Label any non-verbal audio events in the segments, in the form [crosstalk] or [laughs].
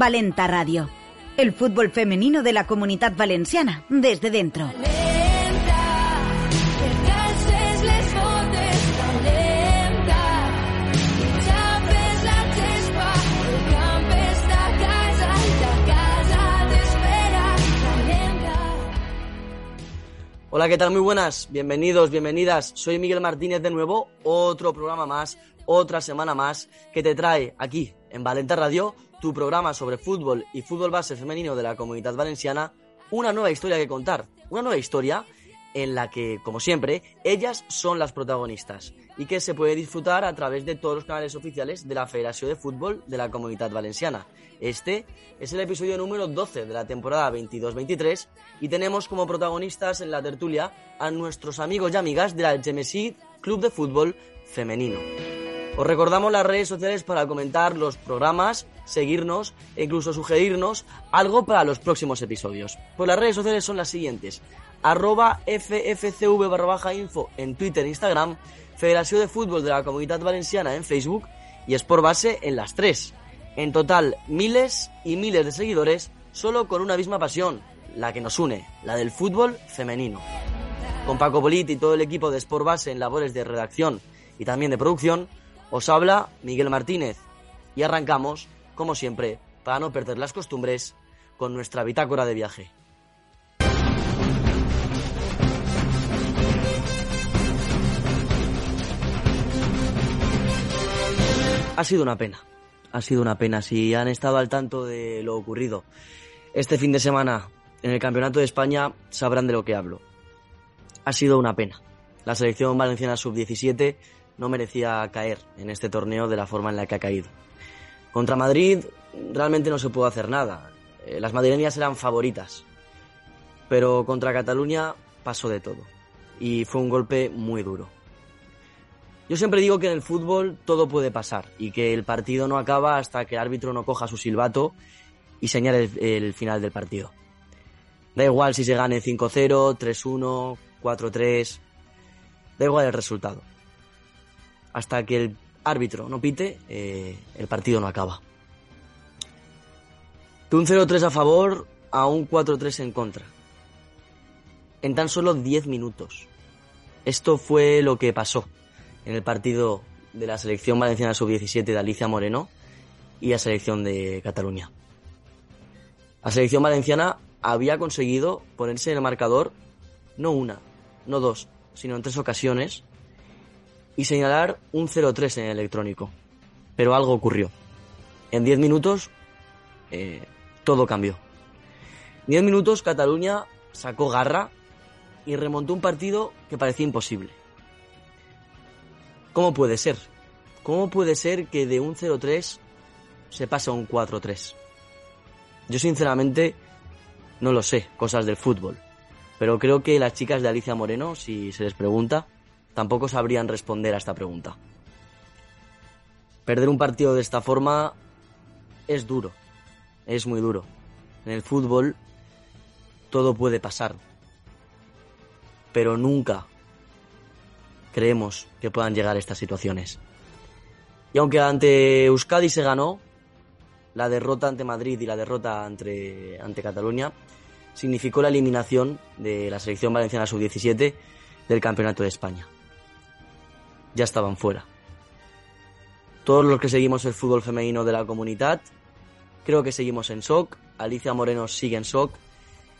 Valenta Radio. El fútbol femenino de la comunidad valenciana desde dentro. Hola, ¿qué tal? Muy buenas. Bienvenidos, bienvenidas. Soy Miguel Martínez de nuevo. Otro programa más, otra semana más que te trae aquí en Valenta Radio, tu programa sobre fútbol y fútbol base femenino de la comunidad valenciana, una nueva historia que contar. Una nueva historia en la que, como siempre, ellas son las protagonistas y que se puede disfrutar a través de todos los canales oficiales de la Federación de Fútbol de la Comunidad Valenciana. Este es el episodio número 12 de la temporada 22-23 y tenemos como protagonistas en la tertulia a nuestros amigos y amigas de la Gemesí Club de Fútbol Femenino. Os recordamos las redes sociales para comentar los programas, seguirnos e incluso sugerirnos algo para los próximos episodios. Pues las redes sociales son las siguientes. Arroba ffcv barra baja info en Twitter e Instagram, Federación de Fútbol de la Comunidad Valenciana en Facebook y Sport Base en las tres. En total, miles y miles de seguidores solo con una misma pasión, la que nos une, la del fútbol femenino. Con Paco Polit y todo el equipo de Sport Base en labores de redacción y también de producción, os habla Miguel Martínez y arrancamos, como siempre, para no perder las costumbres, con nuestra bitácora de viaje. Ha sido una pena, ha sido una pena. Si han estado al tanto de lo ocurrido este fin de semana en el Campeonato de España, sabrán de lo que hablo. Ha sido una pena. La selección valenciana sub-17 no merecía caer en este torneo de la forma en la que ha caído. Contra Madrid realmente no se pudo hacer nada. Eh, Las madrileñas eran favoritas. Pero contra Cataluña pasó de todo. Y fue un golpe muy duro. Yo siempre digo que en el fútbol todo puede pasar y que el partido no acaba hasta que el árbitro no coja su silbato y señale el, el final del partido. Da igual si se gane 5-0, 3-1, 4-3, da igual el resultado. Hasta que el árbitro no pite, eh, el partido no acaba. De un 0-3 a favor a un 4-3 en contra. En tan solo 10 minutos. Esto fue lo que pasó en el partido de la selección valenciana sub-17 de Alicia Moreno y la selección de Cataluña. La selección valenciana había conseguido ponerse en el marcador no una, no dos, sino en tres ocasiones y señalar un 0-3 en el electrónico. Pero algo ocurrió. En 10 minutos eh, todo cambió. En 10 minutos Cataluña sacó garra y remontó un partido que parecía imposible. ¿Cómo puede ser? ¿Cómo puede ser que de un 0-3 se pase a un 4-3? Yo sinceramente no lo sé, cosas del fútbol. Pero creo que las chicas de Alicia Moreno, si se les pregunta, tampoco sabrían responder a esta pregunta. Perder un partido de esta forma es duro, es muy duro. En el fútbol todo puede pasar, pero nunca creemos que puedan llegar estas situaciones. Y aunque ante Euskadi se ganó, la derrota ante Madrid y la derrota ante, ante Cataluña significó la eliminación de la selección valenciana sub-17 del Campeonato de España. Ya estaban fuera. Todos los que seguimos el fútbol femenino de la comunidad Creo que seguimos en shock, Alicia Moreno sigue en shock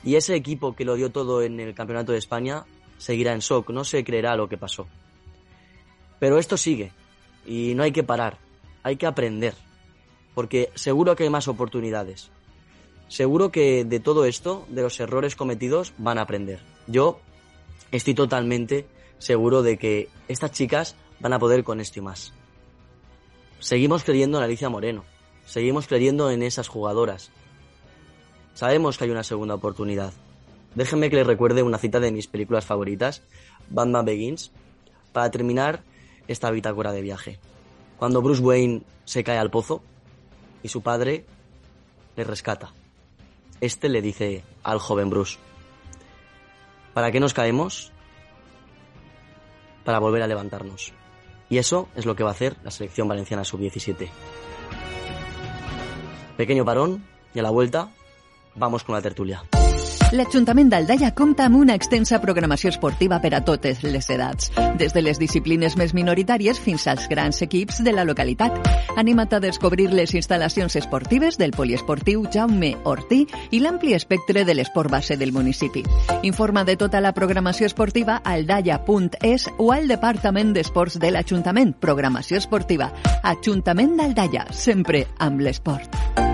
y ese equipo que lo dio todo en el Campeonato de España seguirá en shock, no se creerá lo que pasó. Pero esto sigue y no hay que parar, hay que aprender, porque seguro que hay más oportunidades. Seguro que de todo esto, de los errores cometidos, van a aprender. Yo estoy totalmente seguro de que estas chicas van a poder con esto y más. Seguimos creyendo en Alicia Moreno, seguimos creyendo en esas jugadoras. Sabemos que hay una segunda oportunidad. Déjenme que les recuerde una cita de mis películas favoritas, Batman Begins, para terminar esta bitácora de viaje. Cuando Bruce Wayne se cae al pozo y su padre le rescata. Este le dice al joven Bruce, ¿para qué nos caemos? Para volver a levantarnos. Y eso es lo que va a hacer la selección valenciana sub-17. Pequeño parón y a la vuelta vamos con la tertulia. L'Ajuntament d'Aldaia compta amb una extensa programació esportiva per a totes les edats, des de les disciplines més minoritàries fins als grans equips de la localitat. Anima't a descobrir les instal·lacions esportives del poliesportiu Jaume Ortí i l'ampli espectre de l'esport base del municipi. Informa de tota la programació esportiva a aldaia.es o al Departament d'Esports de l'Ajuntament. Programació esportiva. Ajuntament d'Aldaia, sempre amb l'esport.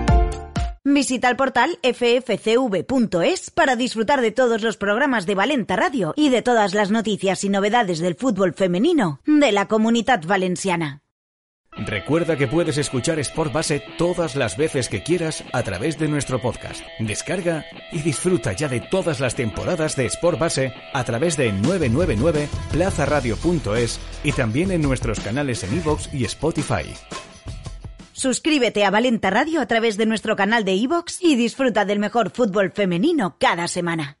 Visita el portal ffcv.es para disfrutar de todos los programas de Valenta Radio y de todas las noticias y novedades del fútbol femenino de la comunidad valenciana. Recuerda que puedes escuchar Sport Base todas las veces que quieras a través de nuestro podcast. Descarga y disfruta ya de todas las temporadas de Sport Base a través de 999 plazaradio.es y también en nuestros canales en iVoox y Spotify. Suscríbete a Valenta Radio a través de nuestro canal de iVoox y disfruta del mejor fútbol femenino cada semana.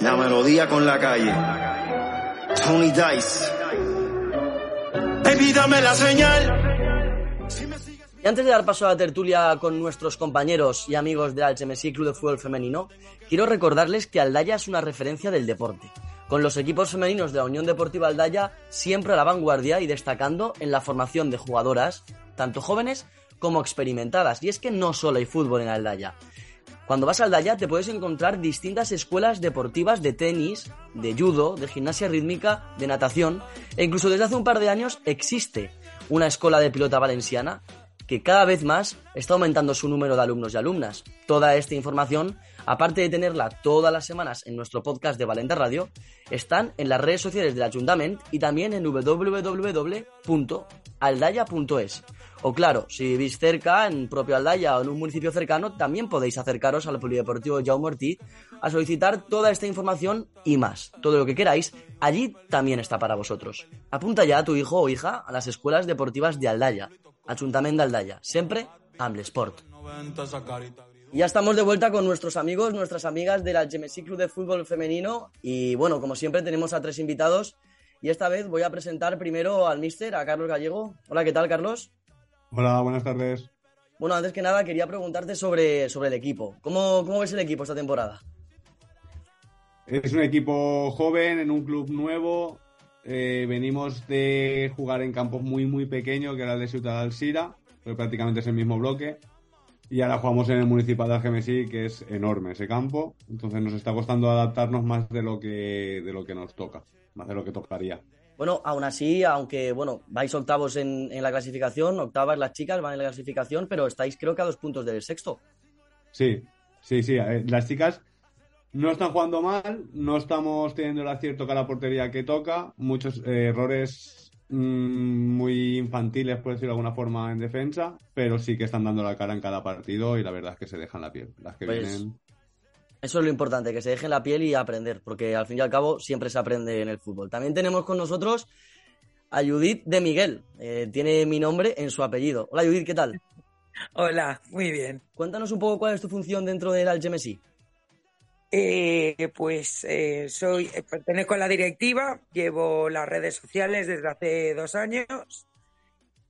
La melodía con la calle. Tony Dice. Baby, dame la señal. Y antes de dar paso a la tertulia con nuestros compañeros y amigos del HMSI Club de Fútbol Femenino, quiero recordarles que Aldaya es una referencia del deporte, con los equipos femeninos de la Unión Deportiva Aldaya siempre a la vanguardia y destacando en la formación de jugadoras, tanto jóvenes como experimentadas. Y es que no solo hay fútbol en Aldaya. Cuando vas a Aldaya te puedes encontrar distintas escuelas deportivas de tenis, de judo, de gimnasia rítmica, de natación, e incluso desde hace un par de años existe una escuela de pilota valenciana que cada vez más está aumentando su número de alumnos y alumnas. Toda esta información, aparte de tenerla todas las semanas en nuestro podcast de Valenta Radio, están en las redes sociales del Ayuntamiento y también en www.aldaya.es. O claro, si vivís cerca, en propio Aldaya o en un municipio cercano, también podéis acercaros al Polideportivo Jaume Ortiz a solicitar toda esta información y más. Todo lo que queráis, allí también está para vosotros. Apunta ya a tu hijo o hija a las escuelas deportivas de Aldaya. Ayuntamiento de Aldaya, siempre amb l'esport. Y ya estamos de vuelta con nuestros amigos, nuestras amigas del HMSI Club de Fútbol Femenino y bueno, como siempre tenemos a tres invitados y esta vez voy a presentar primero al míster, a Carlos Gallego. Hola, ¿qué tal, Carlos? Hola, buenas tardes. Bueno, antes que nada quería preguntarte sobre, sobre el equipo. ¿Cómo, ¿Cómo ves el equipo esta temporada? Es un equipo joven, en un club nuevo. Eh, venimos de jugar en campos muy, muy pequeños, que era el de Ciudad Alcira, pero prácticamente es el mismo bloque. Y ahora jugamos en el municipal de Algemesí, que es enorme ese campo. Entonces nos está costando adaptarnos más de lo que, de lo que nos toca, más de lo que tocaría. Bueno, aún así, aunque bueno, vais octavos en, en la clasificación, octavas las chicas van en la clasificación, pero estáis creo que a dos puntos del sexto. Sí, sí, sí. eh, Las chicas no están jugando mal, no estamos teniendo el acierto que a la portería que toca, muchos eh, errores mm, muy infantiles, por decirlo de alguna forma, en defensa, pero sí que están dando la cara en cada partido y la verdad es que se dejan la piel. Las que Pues, vienen. Eso es lo importante, que se dejen la piel y aprender, porque al fin y al cabo siempre se aprende en el fútbol. También tenemos con nosotros a Judith de Miguel. Eh, tiene mi nombre en su apellido. Hola Judith, ¿qué tal? Hola, muy bien. Cuéntanos un poco cuál es tu función dentro del Algemesí. Eh, pues eh, soy, eh, pertenezco a la directiva, llevo las redes sociales desde hace dos años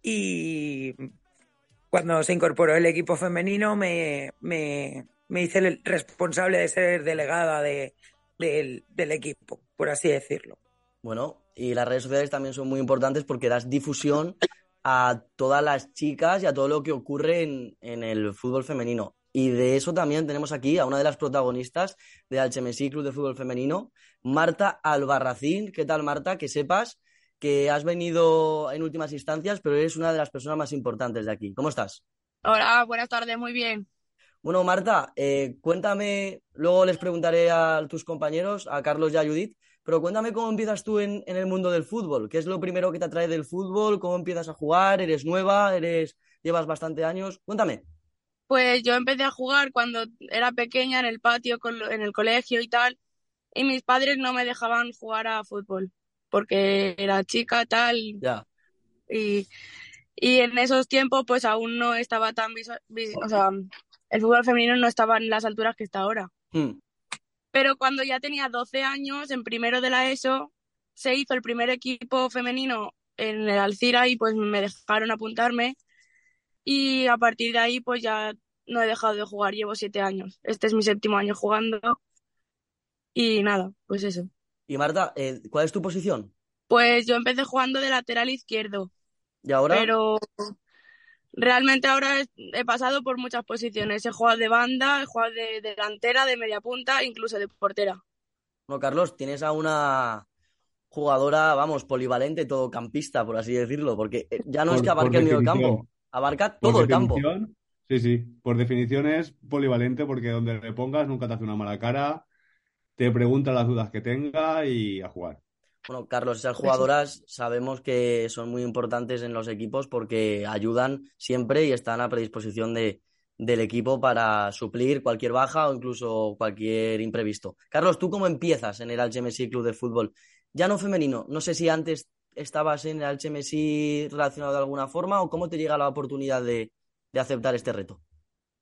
y cuando se incorporó el equipo femenino me, me, me hice responsable de ser delegada de, del, del equipo, por así decirlo. Bueno, y las redes sociales también son muy importantes porque das difusión a todas las chicas y a todo lo que ocurre en, en el fútbol femenino. Y de eso también tenemos aquí a una de las protagonistas de Alchemesí Club de Fútbol Femenino, Marta Albarracín. ¿Qué tal, Marta? Que sepas que has venido en últimas instancias, pero eres una de las personas más importantes de aquí. ¿Cómo estás? Hola, buenas tardes, muy bien. Bueno, Marta, eh, cuéntame, luego les preguntaré a tus compañeros, a Carlos y a Judith, pero cuéntame cómo empiezas tú en, en, el mundo del fútbol. ¿Qué es lo primero que te atrae del fútbol? ¿Cómo empiezas a jugar? ¿Eres nueva? ¿Eres llevas bastante años? Cuéntame. Pues yo empecé a jugar cuando era pequeña en el patio, en el colegio y tal, y mis padres no me dejaban jugar a fútbol porque era chica tal. Ya. Y, y en esos tiempos pues aún no estaba tan o sea, el fútbol femenino no estaba en las alturas que está ahora. Hmm. Pero cuando ya tenía 12 años, en primero de la ESO, se hizo el primer equipo femenino en el Alcira y pues me dejaron apuntarme y a partir de ahí pues ya no he dejado de jugar, llevo siete años. Este es mi séptimo año jugando y nada, pues eso. Y Marta, eh, ¿cuál es tu posición? Pues yo empecé jugando de lateral izquierdo. ¿Y ahora? Pero realmente ahora he pasado por muchas posiciones. He jugado de banda, he jugado de delantera, de media punta, incluso de portera. Bueno, Carlos, tienes a una jugadora, vamos, polivalente, todo campista, por así decirlo, porque eh, ya no Por- es que abarque el medio campo, abarca todo el campo. definición, Sí, sí, por definición es polivalente porque donde le pongas nunca te hace una mala cara, te pregunta las dudas que tenga y a jugar. Bueno, Carlos, esas jugadoras sabemos que son muy importantes en los equipos porque ayudan siempre y están a predisposición de, del equipo para suplir cualquier baja o incluso cualquier imprevisto. Carlos, ¿tú cómo empiezas en el Alchemesí Club de Fútbol? Ya no femenino, no sé si antes estabas en el Alchemesí relacionado de alguna forma o cómo te llega la oportunidad de, de aceptar este reto.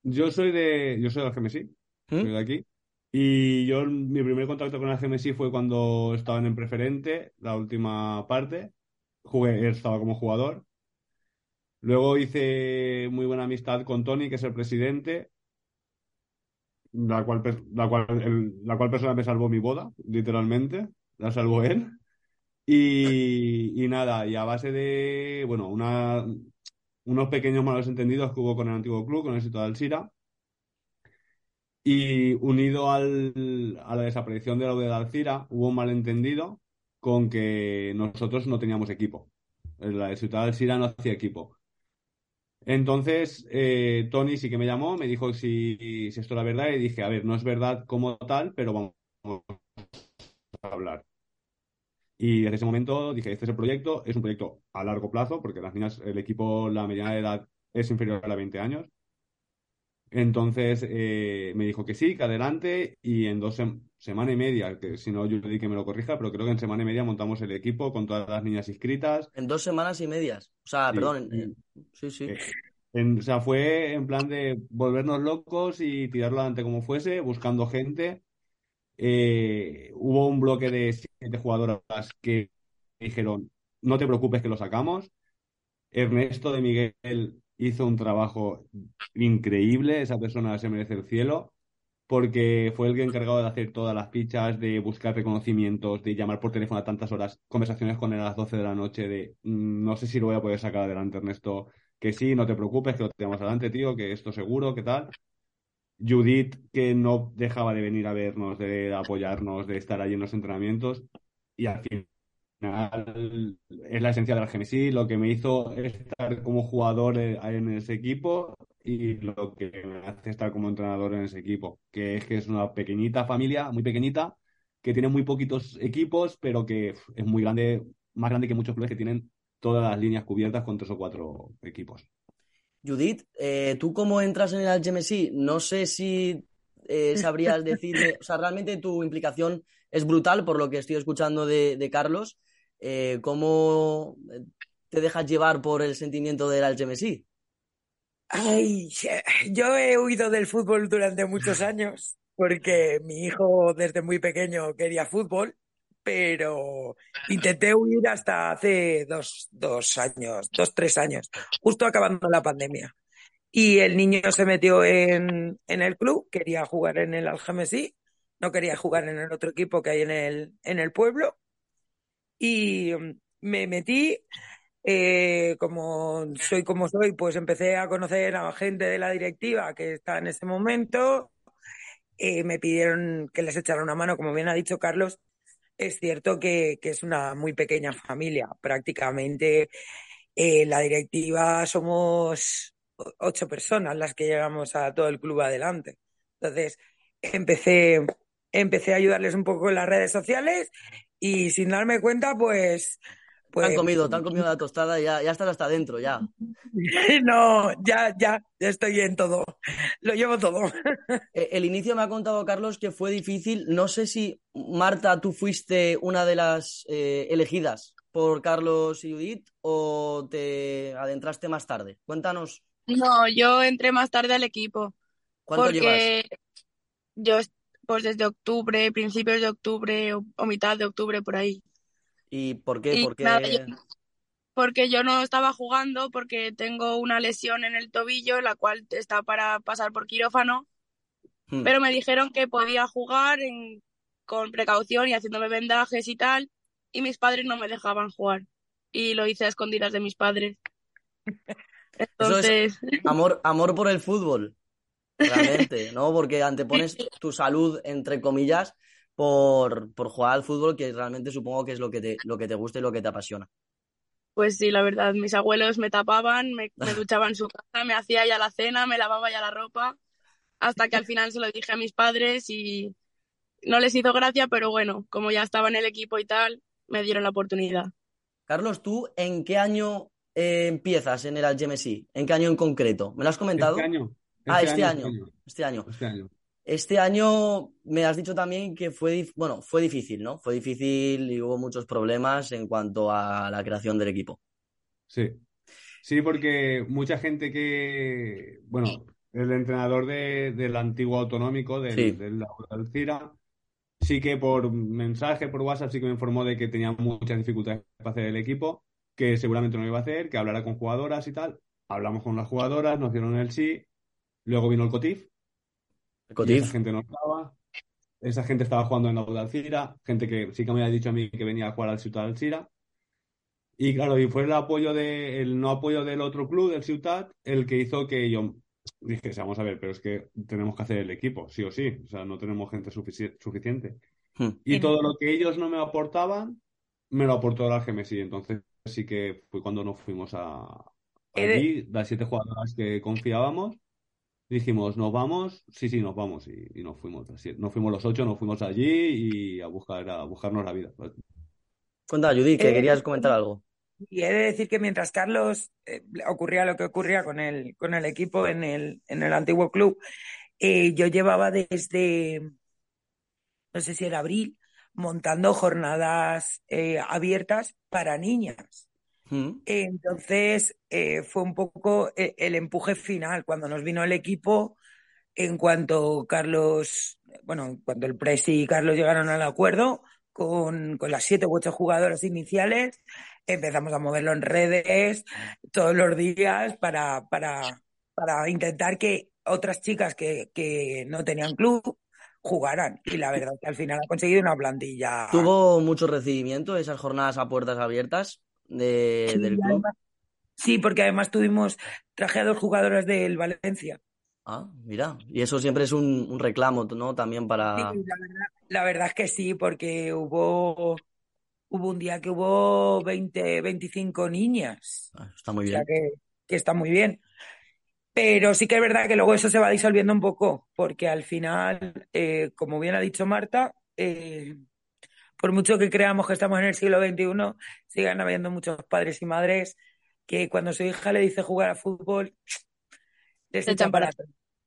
Yo soy de, yo soy del GMSI, ¿Mm? soy de aquí. Y yo, mi primer contacto con el GMSI fue cuando estaban en preferente, la última parte. Jugué, estaba como jugador. Luego hice muy buena amistad con Tony, que es el presidente, la cual, la cual, el- la cual persona me salvó mi boda, literalmente. La salvó él. Y, nada, y a base de, bueno, una, unos pequeños malos entendidos que hubo con el antiguo club, con el sitio de Alcira. Y unido a la desaparición de la U de Alcira, hubo un malentendido con que nosotros no teníamos equipo. La Ciudad de Alcira no hacía equipo. Entonces, eh, Tony sí que me llamó, me dijo si, si esto era verdad y dije, a ver, no es verdad como tal, pero vamos a hablar. Y desde ese momento dije, este es el proyecto, es un proyecto a largo plazo, porque las niñas, el equipo, la mediana de edad es inferior a 20 años. Entonces eh, me dijo que sí, que adelante, y en dos sem- semana y media, que si no yo le di que me lo corrija, pero creo que en semana y media montamos el equipo con todas las niñas inscritas. En dos semanas y medias. O sea, Sí, perdón, en- y- en- sí, sí. eh, en- o sea, fue en plan de volvernos locos y tirarlo adelante como fuese, buscando gente. Eh, hubo un bloque de siete jugadoras que dijeron, no te preocupes que lo sacamos. Ernesto de Miguel hizo un trabajo increíble, esa persona se merece el cielo, porque fue el encargado de hacer todas las fichas, de buscar reconocimientos, de llamar por teléfono a tantas horas, conversaciones con él a las 12 de la noche, de "Mm, no sé si lo voy a poder sacar adelante, Ernesto, que sí, no te preocupes, que lo tenemos adelante, tío, que esto seguro, ¿qué tal? Judith, que no dejaba de venir a vernos, de apoyarnos, de estar allí en los entrenamientos, y al final es la esencia del GMSI, lo que me hizo estar como jugador eh, en ese equipo y lo que me hace estar como entrenador en ese equipo, que es que es una pequeñita familia, muy pequeñita, que tiene muy poquitos equipos, pero que es muy grande, más grande que muchos clubes que tienen todas las líneas cubiertas con tres o cuatro equipos. Judith, eh, ¿tú cómo entras en el Algemesí? No sé si eh, [laughs] sabrías decirme, o sea, realmente tu implicación es brutal por lo que estoy escuchando de, de Carlos. Eh, ¿cómo te dejas llevar por el sentimiento del Algemesí? Ay, yo he huido del fútbol durante muchos [laughs] años porque mi hijo desde muy pequeño quería fútbol, pero [laughs] intenté huir hasta hace dos, dos años, dos, tres años, justo acabando la pandemia. Y el niño se metió en, en el club, quería jugar en el Algemesí, no quería jugar en el otro equipo que hay en el, en el pueblo. Y mm, me metí, eh, como soy como soy, pues empecé a conocer a gente de la directiva que está en ese momento. Eh, me pidieron que les echara una mano, como bien ha dicho Carlos. Es cierto que, que es una muy pequeña familia. Prácticamente eh, la directiva somos ocho personas las que llevamos a todo el club adelante. Entonces, empecé, empecé a ayudarles un poco en las redes sociales y sin darme cuenta, pues... Te han pues comido, te han [laughs] comido la tostada, ya, ya estás hasta adentro, ya. [laughs] no, ya, ya, ya estoy en todo. Lo llevo todo. [laughs] Eh, El inicio me ha contado Carlos que fue difícil. No sé si, Marta, tú fuiste una de las eh, elegidas por Carlos y Judith o te adentraste más tarde. Cuéntanos, No, yo entré más tarde al equipo ¿cuánto llevas? porque yo, pues desde octubre, principios de octubre o, o mitad de octubre por ahí. ¿Y por qué? Y ¿Por qué? nada, yo- porque yo no estaba jugando porque tengo una lesión en el tobillo, la cual está para pasar por quirófano, Hmm. pero me dijeron que podía jugar en- con precaución y haciéndome vendajes y tal, y mis padres no me dejaban jugar. Y lo hice a escondidas de mis padres. [laughs] Eso es Entonces, [laughs] amor, amor por el fútbol, realmente, [laughs] ¿no? Porque antepones tu salud, entre comillas, por, por jugar al fútbol, que realmente supongo que es lo que te, lo que te gusta y lo que te apasiona. pues sí, la verdad, mis abuelos me tapaban, me, me [laughs] duchaba en su casa, me hacía ya la cena, me lavaba ya la ropa, hasta que al final se lo dije a mis padres y no les hizo gracia, pero bueno, como ya estaba en el equipo y tal, me dieron la oportunidad. Carlos, ¿tú en qué año eh, empiezas en el Algemesí? ¿En qué año en concreto? ¿Me lo has comentado? Este año. Ah, este este año, año, este año. Este año. Este año me has dicho también que fue, bueno, fue difícil, ¿no? Fue difícil y hubo muchos problemas en cuanto a la creación del equipo. Sí. Sí, porque mucha gente que, bueno, el entrenador de- del antiguo autonómico, del, Sí. del Alcira, sí que por mensaje, por WhatsApp, sí que me informó de que tenía muchas dificultades para hacer el equipo, que seguramente no lo iba a hacer, que hablara con jugadoras y tal. Hablamos con las jugadoras, nos dieron el sí, luego vino el COTIF, Cotif, esa gente no estaba. Esa gente estaba jugando en la U Alcira, gente que sí que me había dicho a mí que venía a jugar al Ciutat Alcira. Y claro, y fue el apoyo de, el no apoyo del otro club, del Ciutat, el que hizo que yo dije, vamos a ver, pero es que tenemos que hacer el equipo, sí o sí. O sea, no tenemos gente sufici- suficiente. Hmm. Y En- todo lo que ellos no me aportaban, me lo aportó la GMSI. Entonces sí que fue cuando nos fuimos a allí, las siete jugadoras que confiábamos, dijimos, nos vamos, sí, sí, nos vamos. Y, y nos fuimos, siete- nos fuimos los ocho, nos fuimos allí y a buscar, a buscarnos la vida. Cuenta, Judith, que Eh, querías comentar algo. Y he de decir que mientras Carlos eh, ocurría lo que ocurría con el, con el equipo en el, en el antiguo club, eh, yo llevaba desde, no sé si era abril, montando jornadas eh, abiertas para niñas. Entonces, eh, fue un poco eh, el empuje final cuando nos vino el equipo, en cuanto Carlos, bueno, cuando el Presi y Carlos llegaron al acuerdo con, con las siete u ocho jugadoras iniciales, empezamos a moverlo en redes todos los días para, para, para intentar que otras chicas que, que no tenían club jugaran. Y la verdad es que al final ha conseguido una plantilla. ¿Tuvo mucho recibimiento esas jornadas a puertas abiertas de- Sí, del club? además- sí, porque además tuvimos, traje a dos jugadoras del Valencia. Ah, mira, y eso siempre es un, un reclamo, ¿no? También Sí, para... la verdad, la verdad es que sí, porque hubo, hubo un día que hubo 20, 25 niñas. Ah, Está muy O sea bien. que, que está muy bien. Pero sí que es verdad que luego eso se va disolviendo un poco, porque al final, eh, como bien ha dicho Marta, eh, por mucho que creamos que estamos en el siglo XXI, siguen habiendo muchos padres y madres que cuando su hija le dice jugar a fútbol, les echan para.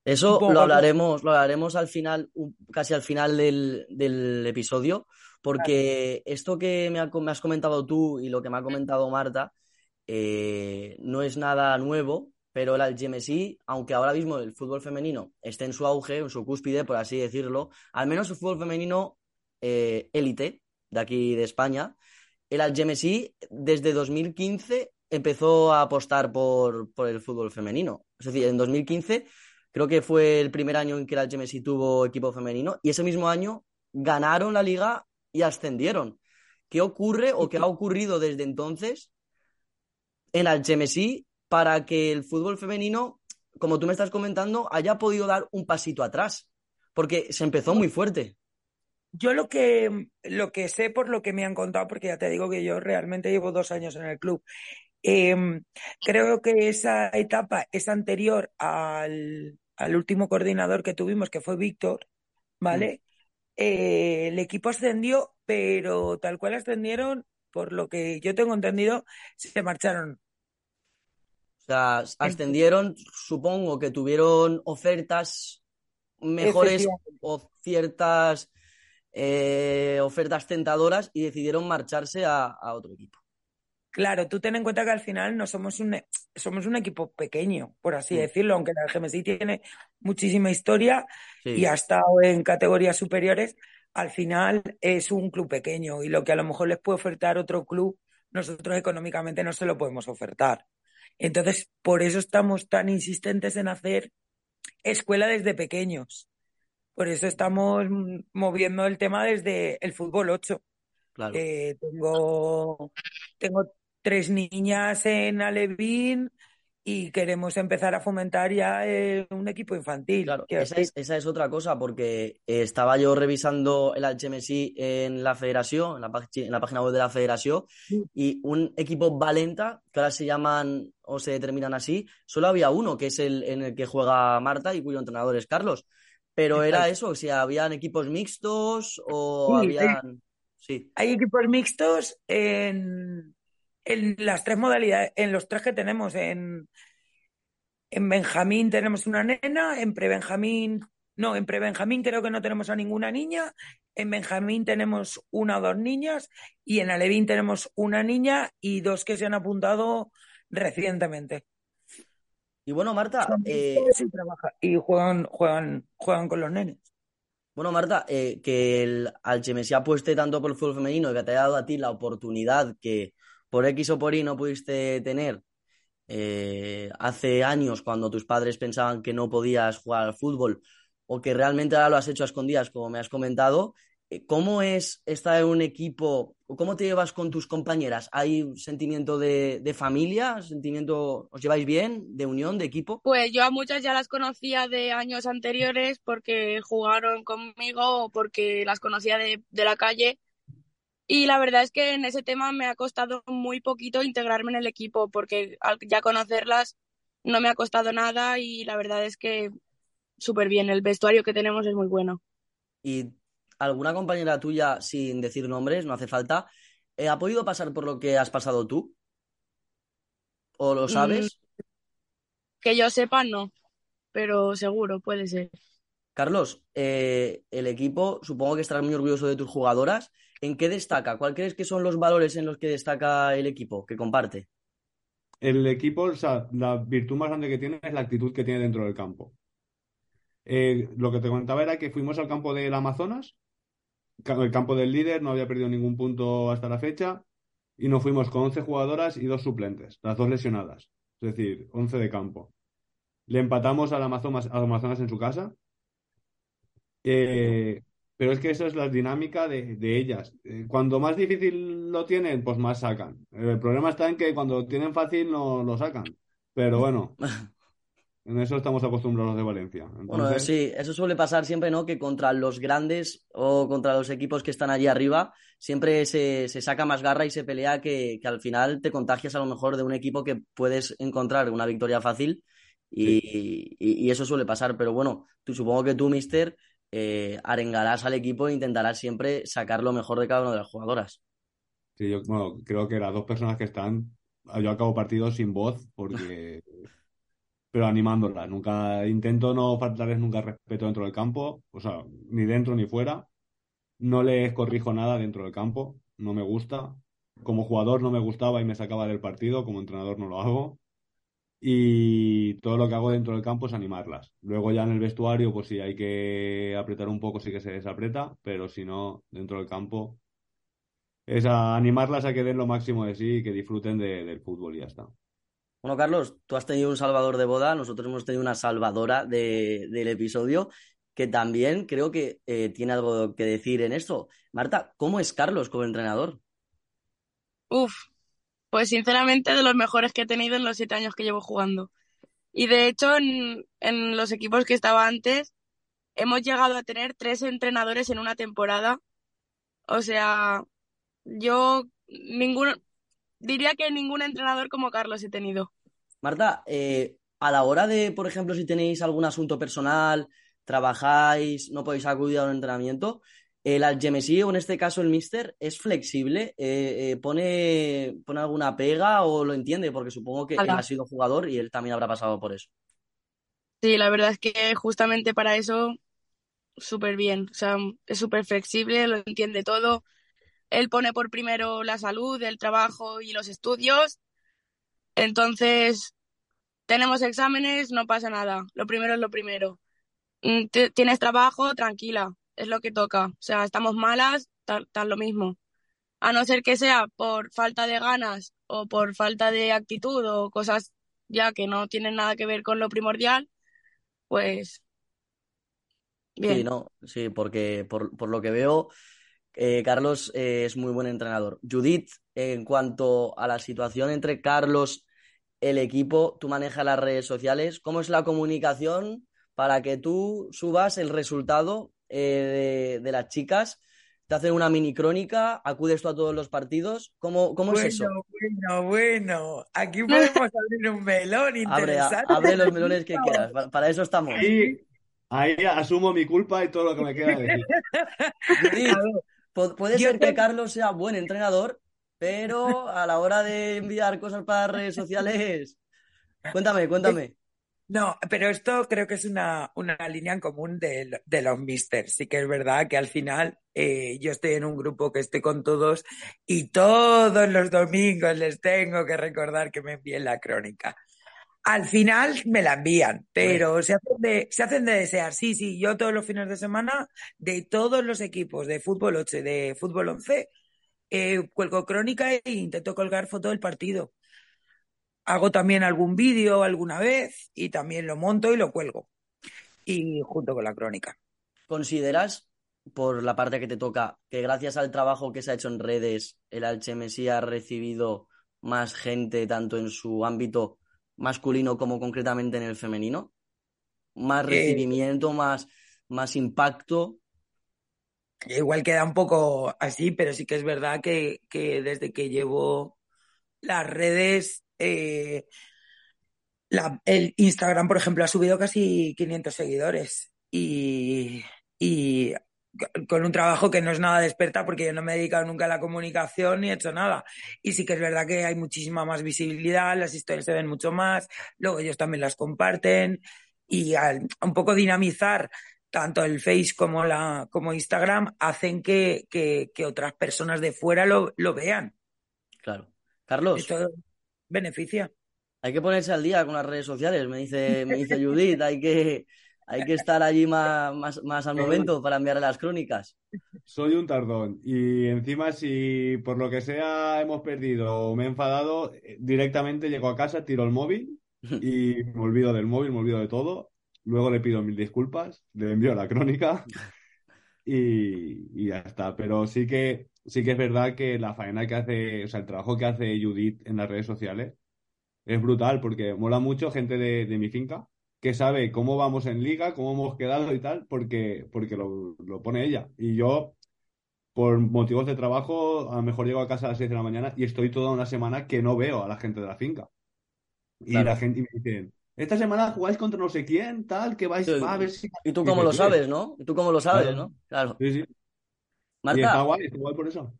Eso lo hablaremos, lo hablaremos al final, casi al final del, del episodio, porque esto que me, ha- me has comentado tú y lo que me ha comentado Marta eh, no es nada nuevo, pero el Algemesí, aunque ahora mismo el fútbol femenino esté en su auge, en su cúspide, por así decirlo, al menos el fútbol femenino eh, élite de aquí de España, el Algemesí desde 2015 empezó a apostar por, por el fútbol femenino. Es decir, en 2015 creo que fue el primer año en que el Algemesí tuvo equipo femenino y ese mismo año ganaron la liga y ascendieron. ¿Qué ocurre o qué ha ocurrido desde entonces en Algemesí para que el fútbol femenino, como tú me estás comentando, haya podido dar un pasito atrás? Porque se empezó muy fuerte. Yo lo que, lo que sé por lo que me han contado, porque ya te digo que yo realmente llevo dos años en el club, em, creo que esa etapa es anterior al, al, último coordinador que tuvimos, que fue Víctor, ¿vale? Mm. Eh, el equipo ascendió, pero tal cual ascendieron, por lo que yo tengo entendido, se marcharon. O sea, ascendieron, supongo que tuvieron ofertas mejores o ciertas eh, ofertas tentadoras y decidieron marcharse a, otro equipo. Claro, tú ten en cuenta que al final no somos un, somos un equipo pequeño, por así decirlo, aunque la GMSI tiene muchísima historia y ha estado en categorías superiores, al final es un club pequeño y lo que a lo mejor les puede ofertar otro club, nosotros económicamente no se lo podemos ofertar. Entonces, por eso estamos tan insistentes en hacer escuela desde pequeños. Por eso estamos moviendo el tema desde el fútbol 8. Eh, tengo, tengo tres niñas en Alevín y queremos empezar a fomentar ya eh, un equipo infantil. Claro, esa es, otra cosa, porque estaba yo revisando el HMSI en la federación, en la, página web de la federación, y un equipo Valenta, que ahora se llaman o se determinan así, solo había uno, que es el en el que juega Marta y cuyo entrenador es Carlos. Pero era eso, si habían equipos mixtos o habían... Sí. Hay equipos mixtos en, en las tres modalidades, en los tres que tenemos. En, en Benjamín tenemos una nena, en Prebenjamín, no, en Prebenjamín creo que no tenemos a ninguna niña, en Benjamín tenemos una o dos niñas y en Alevín tenemos una niña y dos que se han apuntado recientemente. Y bueno, Marta. Eh, y juegan, juegan, juegan con los nenes. Bueno, Marta, eh, que el Alchemesí apueste tanto por el fútbol femenino que te haya dado a ti la oportunidad que por X o por Y no pudiste tener eh, hace años cuando tus padres pensaban que no podías jugar al fútbol o que realmente ahora lo has hecho a escondidas, como me has comentado, ¿Cómo es estar en un equipo? ¿Cómo te llevas con tus compañeras? ¿Hay un sentimiento de, familia? ¿Sentimiento, os lleváis bien? ¿De unión, de equipo? Pues yo a muchas ya las conocía de años anteriores porque jugaron conmigo o porque las conocía de, la calle. Y la verdad es que en ese tema me ha costado muy poquito integrarme en el equipo porque al ya conocerlas no me ha costado nada y la verdad es que súper bien. El vestuario que tenemos es muy bueno. ¿Y alguna compañera tuya, sin decir nombres, no hace falta, eh, ¿ha podido pasar por lo que has pasado tú? ¿O lo sabes? Mm, que yo sepa, no, pero seguro, puede ser. Carlos, eh, el equipo, supongo que estarás muy orgulloso de tus jugadoras. ¿En qué destaca? ¿Cuál crees que son los valores en los que destaca el equipo que comparte? El equipo, o sea, la virtud más grande que tiene es la actitud que tiene dentro del campo. Eh, lo que te comentaba era que fuimos al campo del Amazonas el campo del líder, no había perdido ningún punto hasta la fecha y nos fuimos con 11 jugadoras y dos suplentes, las dos lesionadas, es decir, 11 de campo. Le empatamos al Amazonas, Amazonas en su casa, eh, pero es que eso es la dinámica de, ellas. Eh, cuando más difícil lo tienen, pues más sacan. El problema está en que cuando lo tienen fácil no lo sacan. Pero bueno, [laughs] En eso estamos acostumbrados de Valencia. Bueno, sí, eso suele pasar siempre, ¿no? Que contra los grandes o contra los equipos que están allí arriba, siempre se, saca más garra y se pelea que, al final te contagias a lo mejor de un equipo que puedes encontrar una victoria fácil y, eso suele pasar. Pero bueno, tú supongo que tú, mister, eh, arengarás al equipo e intentarás siempre sacar lo mejor de cada una de las jugadoras. Sí, yo bueno, creo que las dos personas que están, yo acabo partido sin voz porque [laughs] pero animándola. Nunca intento no faltarles nunca respeto dentro del campo, o sea, ni dentro ni fuera. No les corrijo nada dentro del campo, no me gusta. Como jugador no me gustaba y me sacaba del partido, como entrenador no lo hago. Y todo lo que hago dentro del campo es animarlas. Luego ya en el vestuario, pues si hay que apretar un poco, sí que se desapreta, pero si no, dentro del campo es animarlas a que den lo máximo de sí y que disfruten del fútbol y ya está. Bueno, Carlos, tú has tenido un salvador de boda, nosotros hemos tenido una salvadora del episodio que también creo que eh, tiene algo que decir en esto. Marta, ¿cómo es Carlos como entrenador? Uf, Pues sinceramente de los mejores que he tenido en los siete años que llevo jugando. Y de hecho en los equipos que estaba antes hemos llegado a tener tres entrenadores en una temporada. O sea, yo ninguno, diría que ningún entrenador como Carlos he tenido. Marta, eh, a la hora de, por ejemplo, si tenéis algún asunto personal, trabajáis, no podéis acudir a un entrenamiento, el Algemesí, o en este caso el Mister, es flexible, eh, eh, pone, pone alguna pega o lo entiende, porque supongo que él ha sido jugador y él también habrá pasado por eso. Sí, la verdad es que justamente para eso súper bien. O sea, es súper flexible, lo entiende todo. Él pone por primero la salud, el trabajo y los estudios. Entonces, tenemos exámenes, no pasa nada. Lo primero es lo primero. Mm, ti- Tienes trabajo, tranquila, es lo que toca. O sea, estamos malas, tal, tal lo mismo. A no ser que sea por falta de ganas o por falta de actitud o cosas ya que no tienen nada que ver con lo primordial, pues Sí, bien. no, sí, porque por, por lo que veo, eh, Carlos eh, es muy buen entrenador. Judith, en cuanto a la situación entre Carlos, el equipo, tú manejas las redes sociales, ¿cómo es la comunicación para que tú subas el resultado eh, de, de las chicas? ¿Te hacen una mini crónica? ¿Acudes tú a todos los partidos? ¿Cómo, cómo es eso? Bueno, bueno, bueno. Aquí [laughs] podemos abrir un melón Abre, a- interesante. abre los melones que [laughs] quieras, pa- para eso estamos. Ahí, ahí asumo mi culpa y todo lo que me queda decir. [laughs] Judith, ver, pu- puede ser que Carlos sea buen entrenador, pero a la hora de enviar cosas para redes sociales, cuéntame, cuéntame. No, pero esto creo que es una, una línea en común de, de los misters. Sí que es verdad que al final eh, yo estoy en un grupo que estoy con todos y todos los domingos les tengo que recordar que me envíen la crónica. Al final me la envían, pero se hacen de, se hacen de desear. Sí, sí, yo todos los fines de semana de todos los equipos de fútbol 8 y de fútbol 11 eh, cuelgo crónica e intento colgar foto del partido. Hago también algún vídeo alguna vez y también lo monto y lo cuelgo. Y junto con la crónica. ¿Consideras, por la parte que te toca, que gracias al trabajo que se ha hecho en redes, el Alchemesí ha recibido más gente, tanto en su ámbito masculino como concretamente en el femenino? ¿Más Eh, recibimiento, más, más impacto? Igual queda un poco así, pero sí que es verdad que, que desde que llevo las redes, eh, la- el Instagram, por ejemplo, ha subido casi 500 seguidores y, y con un trabajo que no es nada de experta porque yo no me he dedicado nunca a la comunicación ni he hecho nada. Y sí que es verdad que hay muchísima más visibilidad, las historias se ven mucho más, luego ellos también las comparten y al un poco dinamizar tanto el Face como la como Instagram hacen que, que, que otras personas de fuera lo, lo vean. Claro. Carlos, Esto beneficia. hay que ponerse al día con las redes sociales, me dice, me dice Judith, hay que, hay que estar allí más, más, más al momento para enviarle las crónicas. Soy un tardón y encima si por lo que sea hemos perdido o me he enfadado, eh, directamente llego a casa, tiro el móvil [laughs] y me olvido del móvil, me olvido de todo. Luego le pido mil disculpas, le envío la crónica [laughs] y, y ya está. Pero sí que, sí que es verdad que la faena que hace, o sea, el trabajo que hace Judith en las redes sociales es brutal porque mola mucho gente de, de mi finca que sabe cómo vamos en liga, cómo hemos quedado y tal, porque, porque lo, lo pone ella. Y yo, por motivos de trabajo, a lo mejor llego a casa a las 6 de la mañana y estoy toda una semana que no veo a la gente de la finca. Y Claro. la gente me dicen, esta semana jugáis contra no sé quién, tal, que vais Sí, va a ver si... ¿Y tú cómo lo "Oye, sabes, no? ¿Y tú cómo lo sabes, claro, no? Claro. sí, sí. Y está Marta, guay, está guay por eso.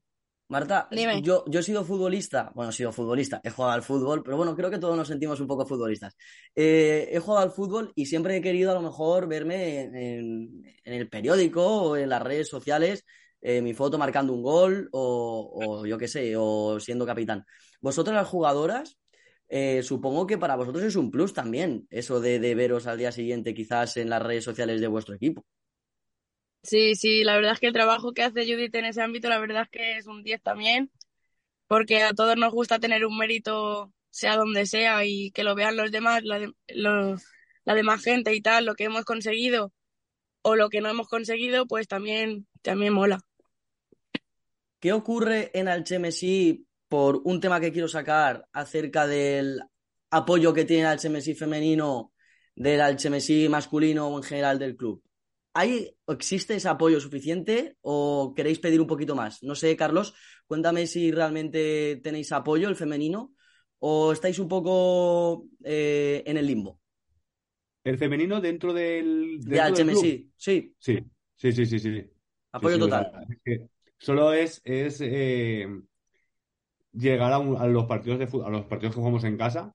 Marta, Dime. yo, yo he sido futbolista, bueno, he sido futbolista, he jugado al fútbol, pero bueno, creo que todos nos sentimos un poco futbolistas. Eh, he jugado al fútbol y siempre he querido a lo mejor verme en, en- en el periódico o en las redes sociales, eh, mi foto marcando un gol o, o yo qué sé, o siendo capitán. Vosotras las jugadoras, eh, supongo que para vosotros es un plus también, eso de, de veros al día siguiente quizás en las redes sociales de vuestro equipo. Sí, sí, la verdad es que el trabajo que hace Judith en ese ámbito, la verdad es que es un 10 también, porque a todos nos gusta tener un mérito, sea donde sea, y que lo vean los demás, la, de- los- demás gente y tal, lo que hemos conseguido o lo que no hemos conseguido, pues también, también mola. ¿Qué ocurre en Alchemesí por un tema que quiero sacar acerca del apoyo que tiene el Chemesí femenino, del Chemesí masculino o en general del club. ¿Hay, ¿Existe ese apoyo suficiente o queréis pedir un poquito más? No sé, Carlos, cuéntame si realmente tenéis apoyo el femenino o estáis un poco eh, en el limbo. El femenino dentro del. De HMSI, sí. Sí, sí, sí, sí, sí. Apoyo total. solo es, es eh, llegar a, los partidos de a los partidos que jugamos en casa.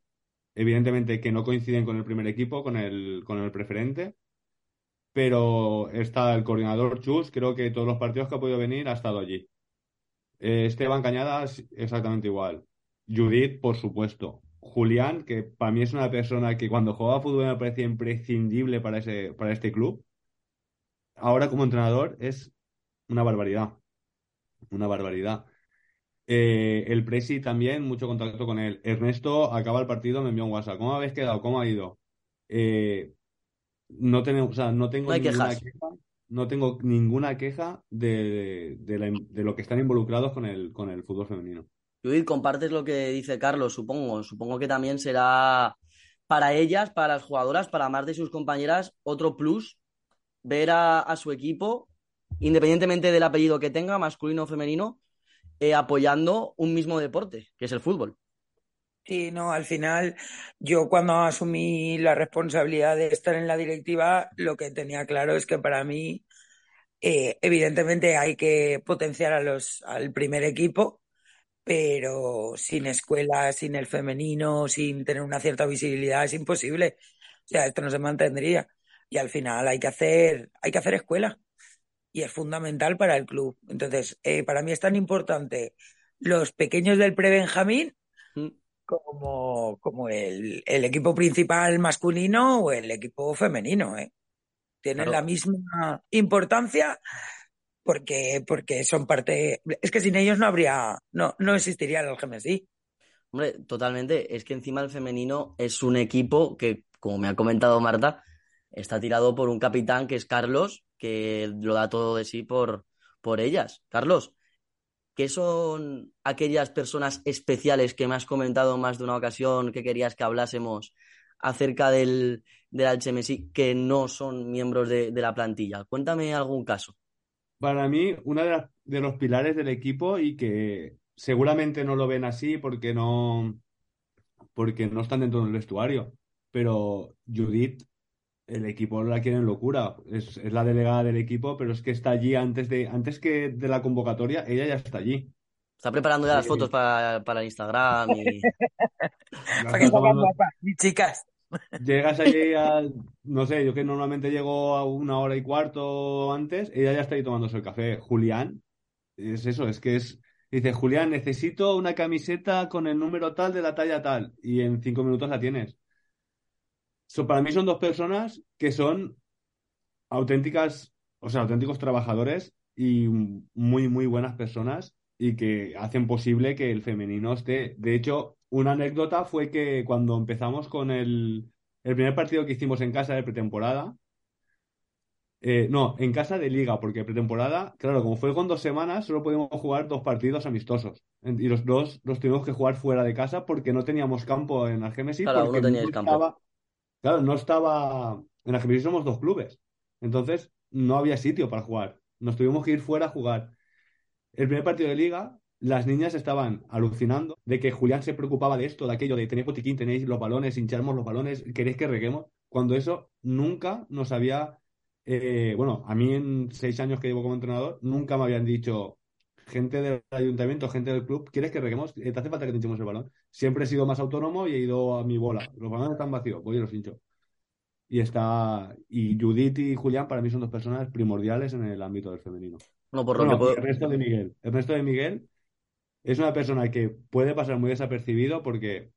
Evidentemente que no coinciden con el primer equipo, con el, con el preferente. Pero está el coordinador Chus, creo que todos los partidos que ha podido venir ha estado allí. Eh, Esteban Cañadas, exactamente igual. Judith, por supuesto. Julián, que para mí es una persona que cuando jugaba fútbol me parecía imprescindible para, ese, para este club. Ahora como entrenador es una barbaridad. Una barbaridad. Eh, el Presi también, mucho contacto con él. Ernesto acaba el partido, me envió un WhatsApp. ¿Cómo habéis quedado? ¿Cómo ha ido? Eh, no, tenemos, o sea, no tengo ninguna queja. No tengo ninguna queja de, de, lo que están involucrados con el, con el fútbol femenino. Judith, compartes lo que dice Carlos, supongo. Supongo que también será para ellas, para las jugadoras, para más de sus compañeras, otro plus ver a, su equipo, independientemente del apellido que tenga, masculino o femenino, eh, apoyando un mismo deporte, que es el fútbol. Sí, no, al final yo cuando asumí la responsabilidad de estar en la directiva, lo que tenía claro es que para mí, eh, evidentemente hay que potenciar a los, al primer equipo, pero sin escuela, sin el femenino, sin tener una cierta visibilidad es imposible. O sea, esto no se mantendría. Y al final hay que hacer, hay que hacer escuela. Y es fundamental para el club. Entonces, eh, para mí es tan importante los pequeños del pre-Benjamín. Como, como el, el, equipo principal masculino o el equipo femenino. ¿eh? Tienen la misma importancia porque, porque son parte. Es que sin ellos no habría, no, no existiría el GMSI. Hombre, totalmente. Es que encima el femenino es un equipo que, como me ha comentado Marta, está tirado por un capitán que es Carlos, que lo da todo de sí por, por ellas. Carlos, ¿qué son aquellas personas especiales que me has comentado más de una ocasión que querías que hablásemos acerca del, del HMSI que no son miembros de la plantilla? Cuéntame algún caso para mí, uno de, de, los pilares del equipo y que seguramente no lo ven así porque no, porque no están dentro del vestuario. Pero Judith, el equipo la quiere en locura. Es, la delegada del equipo, pero es que está allí antes de, antes que de la convocatoria, ella ya está allí. Está preparando ya las fotos para, para Instagram y... [laughs] para que guapas, chicas. Llegas allí [laughs] a, no sé, yo que normalmente llego a una hora y cuarto antes, ella ya está ahí tomándose el café. Julián, es eso, es que es, dice, Julián, necesito una camiseta con el número tal de la talla tal, y en cinco minutos la tienes. Para mí son dos personas que son auténticas, o sea, auténticos trabajadores y muy, muy buenas personas y que hacen posible que el femenino esté. De hecho, una anécdota fue que cuando empezamos con el, el primer partido que hicimos en casa de pretemporada, eh, no, en casa de liga, porque pretemporada, claro, como fue con dos semanas, solo pudimos jugar dos partidos amistosos. Y los dos los tuvimos que jugar fuera de casa porque no teníamos campo en Argemesis. Claro, porque no campo. Estaba, claro, no estaba. En Argemesis somos dos clubes. Entonces, no había sitio para jugar. Nos tuvimos que ir fuera a jugar. El primer partido de liga las niñas estaban alucinando de que Julián se preocupaba de esto, de aquello, de tener botiquín, tenéis los balones, hinchamos los balones, queréis que reguemos, cuando eso nunca nos había, eh, bueno, a mí en seis años que llevo como entrenador, nunca me habían dicho, gente del ayuntamiento, gente del club, ¿quieres que reguemos? ¿Te hace falta que te hinchemos el balón? Siempre he sido más autónomo y he ido a mi bola. Los balones están vacíos, voy y los hincho. Y está, y Judith y Julián para mí son dos personas primordiales en el ámbito del femenino. No, por lo que El resto de Miguel. El resto de Miguel es una persona que puede pasar muy desapercibido porque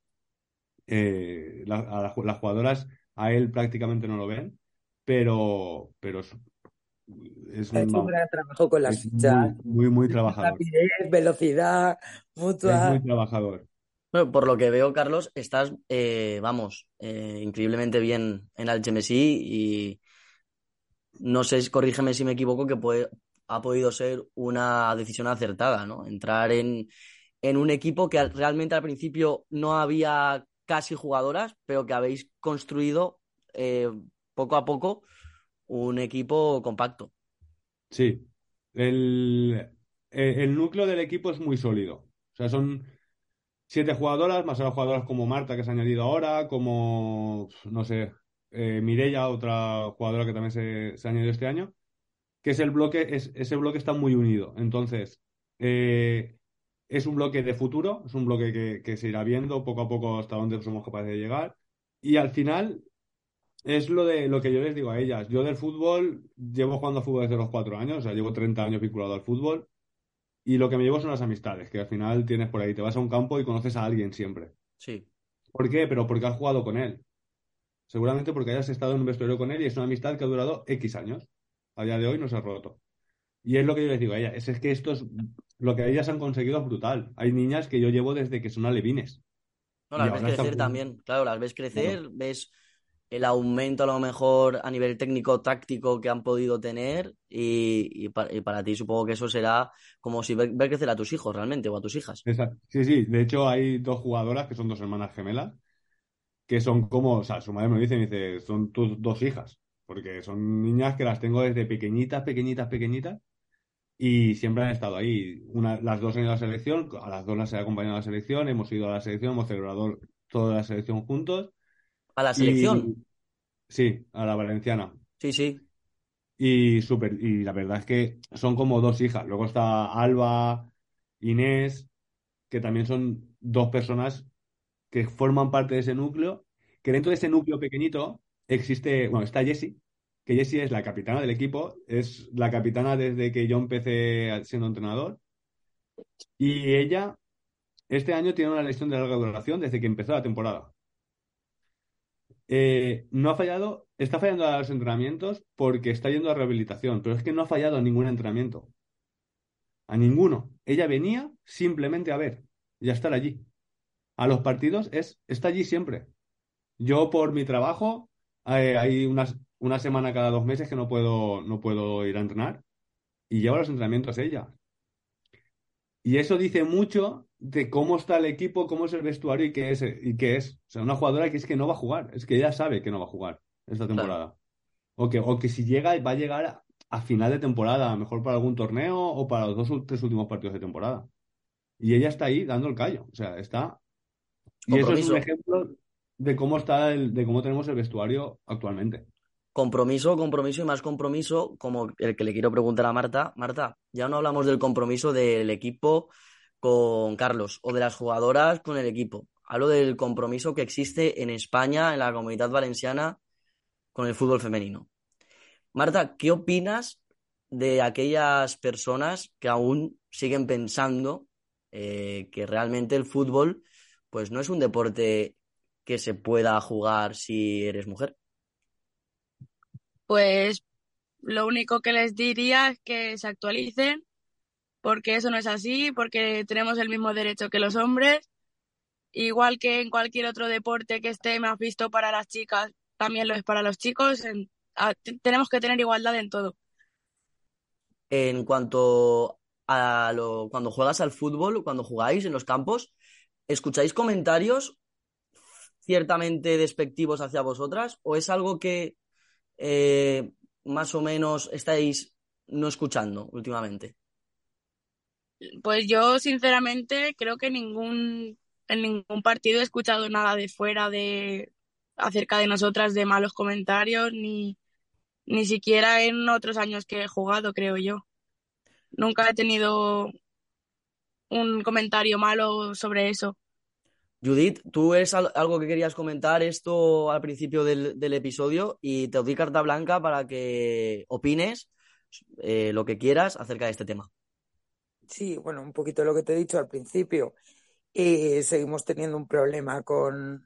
eh, a las jugadoras a él prácticamente no lo ven, pero, pero es, ha hecho un gran trabajo con las fichas. Muy, muy, trabajador. Rapidez, velocidad, mutua. Es muy trabajador. Por lo que veo, Carlos, estás, eh, vamos, eh, increíblemente bien en HMSI y no sé, corrígeme si me equivoco, que puede, ha podido ser una decisión acertada, ¿no? Entrar en, en un equipo que realmente al principio no había casi jugadoras, pero que habéis construido eh, poco a poco un equipo compacto. Sí, el, el, núcleo del equipo es muy sólido. O sea, son siete jugadoras, más las jugadoras como Marta, que se ha añadido ahora, como, no sé, eh, Mirella, otra jugadora que también se, se, ha añadido este año, que es el bloque, es, ese bloque está muy unido. Entonces, eh, es un bloque de futuro, es un bloque que, que, se irá viendo poco a poco hasta dónde somos capaces de llegar. Y al final, es lo de lo que yo les digo a ellas. Yo del fútbol llevo jugando fútbol desde los cuatro años, o sea, llevo 30 años vinculado al fútbol. Y lo que me llevo son las amistades, que al final tienes por ahí. Te vas a un campo y conoces a alguien siempre. Sí. ¿Por qué? Pero porque has jugado con él. Seguramente porque hayas estado en un vestuario con él y es una amistad que ha durado X años. A día de hoy no se ha roto. Y es lo que yo les digo a ellas. Es, que esto es lo que ellas han conseguido es brutal. Hay niñas que yo llevo desde que son alevines. No, las ves crecer también. Claro, las ves crecer, ves el aumento a lo mejor a nivel técnico táctico que han podido tener y, para, ti supongo que eso será como si ver, crecer a tus hijos realmente o a tus hijas. Sí, sí, de hecho hay dos jugadoras que son dos hermanas gemelas que son como, o sea, su madre me dice, me dice, son tus dos hijas, porque son niñas que las tengo desde pequeñitas, pequeñitas, pequeñitas y siempre han estado ahí. Una, las dos en la selección, a las dos las he acompañado a la selección, hemos ido a la selección, hemos celebrado toda la selección juntos ¿A la selección? sí, a la valenciana. Sí, sí. Y, super, y la verdad es que son como dos hijas. Luego está Alba, Inés, que también son dos personas que forman parte de ese núcleo, que dentro de ese núcleo pequeñito existe, bueno, está Jessie, que Jessie es la capitana del equipo, es la capitana desde que yo empecé siendo entrenador. Y ella este año tiene una lesión de larga duración desde que empezó la temporada. Eh, no ha fallado, está fallando a los entrenamientos porque está yendo a rehabilitación, pero es que no ha fallado a ningún entrenamiento. A ninguno. Ella venía simplemente a ver y a estar allí. A los partidos es, está allí siempre. Yo por mi trabajo eh, hay unas, una semana cada dos meses que no puedo, no puedo ir a entrenar y llevo los entrenamientos ella. Y eso dice mucho de cómo está el equipo, cómo es el vestuario y qué es. Y qué es. O sea, una jugadora que es que no va a jugar, es que ella sabe que no va a jugar esta temporada. O, que, o que si llega, va a llegar a, final de temporada, a mejor para algún torneo o para los dos o tres últimos partidos de temporada. Y ella está ahí dando el callo. O sea, está. Y eso es un ejemplo de cómo está el, de cómo tenemos el vestuario actualmente compromiso, compromiso y más compromiso, como el que le quiero preguntar a Marta. Marta, ya no hablamos del compromiso del equipo con Carlos o de las jugadoras con el equipo. Hablo del compromiso que existe en España, en la comunidad valenciana, con el fútbol femenino. Marta, ¿qué opinas de aquellas personas que aún siguen pensando eh, que realmente el fútbol pues no es un deporte que se pueda jugar si eres mujer? Pues lo único que les diría es que se actualicen, porque eso no es así, porque tenemos el mismo derecho que los hombres. Igual que en cualquier otro deporte que esté más visto para las chicas, también lo es para los chicos. tenemos que tener igualdad en todo. En cuanto a lo, cuando juegas al fútbol, cuando jugáis en los campos, ¿escucháis comentarios ciertamente despectivos hacia vosotras? ¿O es algo que eh, más o menos estáis no escuchando últimamente? Pues yo, sinceramente, creo que ningún, en ningún partido he escuchado nada de fuera de acerca de nosotras de malos comentarios, ni, ni siquiera en otros años que he jugado, creo yo. Nunca he tenido un comentario malo sobre eso. Judith, tú es algo que querías comentar esto al principio del, episodio y te doy carta blanca para que opines eh, lo que quieras acerca de este tema. Sí, bueno, un poquito lo que te he dicho al principio. Eh, seguimos teniendo un problema con,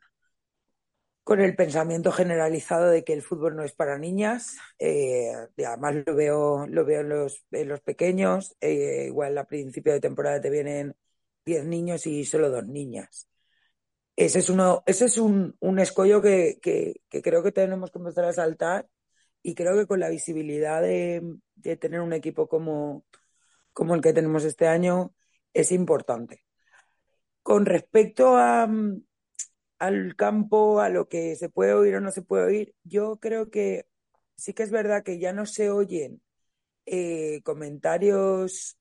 con el pensamiento generalizado de que el fútbol no es para niñas. Eh, además lo veo, lo veo en los, pequeños. igual a principio de temporada te vienen 10 niños y solo dos niñas ese es, uno, ese es un, un escollo que, que, creo que tenemos que empezar a saltar y creo que con la visibilidad de, tener un equipo como, como el que tenemos este año es importante. con respecto a, mm, al campo, a lo que se puede oír o no se puede oír, yo creo que sí que es verdad que ya no se oyen eh, comentarios